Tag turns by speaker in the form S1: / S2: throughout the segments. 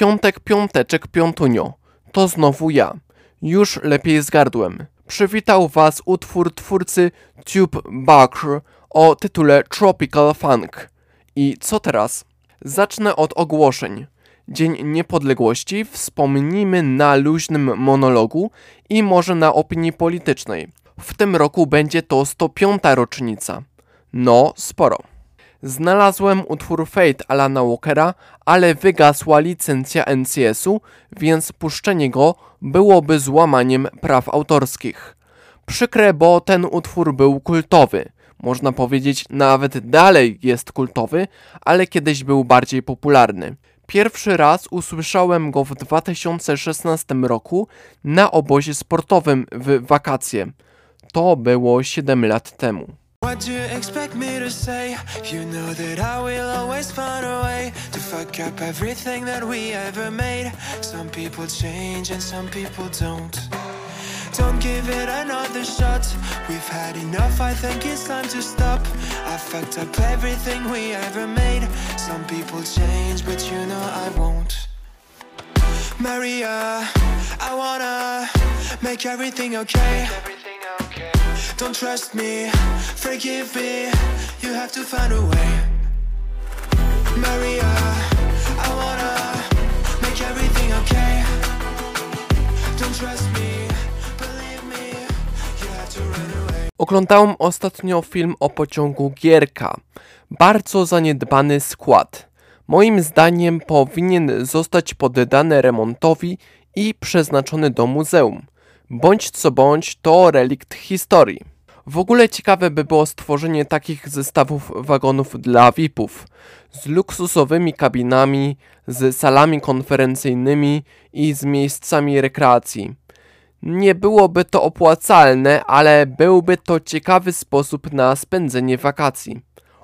S1: Piątek, piąteczek, piątunio. To znowu ja. Już lepiej z gardłem. Przywitał was utwór twórcy Tube Bakr o tytule Tropical Funk. I co teraz? Zacznę od ogłoszeń. Dzień Niepodległości wspomnimy na luźnym monologu i może na opinii politycznej. W tym roku będzie to 105. rocznica. No, sporo. Znalazłem utwór Fate Alana Walkera, ale wygasła licencja NCS-u, więc puszczenie go byłoby złamaniem praw autorskich. Przykre, bo ten utwór był kultowy. Można powiedzieć, nawet dalej jest kultowy, ale kiedyś był bardziej popularny. Pierwszy raz usłyszałem go w 2016 roku na obozie sportowym w wakacje. To było 7 lat temu.
S2: What do you expect me to say? You know that I will always find a way to fuck up everything that we ever made. Some people change and some people don't. Don't give it another shot. We've had enough, I think it's time to stop. I fucked up everything we ever made. Some people change, but you know I won't. Maria, I wanna make everything okay. Don't trust me, forgive me. You have to find a way. Maria, I wanna make everything okay. Don't trust me, believe me. You have to run away.
S1: Oglądałem ostatnio film o pociągu Gierka. Bardzo zaniedbany skład. Moim zdaniem powinien zostać poddany remontowi i przeznaczony do muzeum. Bądź co bądź, to relikt historii. W ogóle ciekawe by było stworzenie takich zestawów wagonów dla VIP-ów z luksusowymi kabinami, z salami konferencyjnymi i z miejscami rekreacji. Nie byłoby to opłacalne, ale byłby to ciekawy sposób na spędzenie wakacji.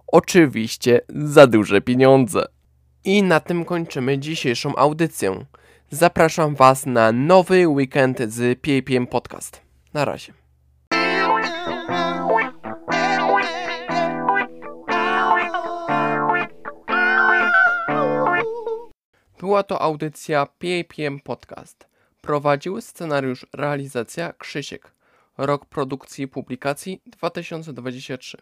S1: Oczywiście za duże pieniądze. I na tym kończymy dzisiejszą audycję. Zapraszam Was na nowy weekend z PAPM Podcast. Na razie. Była to audycja PAPM Podcast. Prowadził scenariusz realizacja Krzysiek. Rok produkcji i publikacji 2023.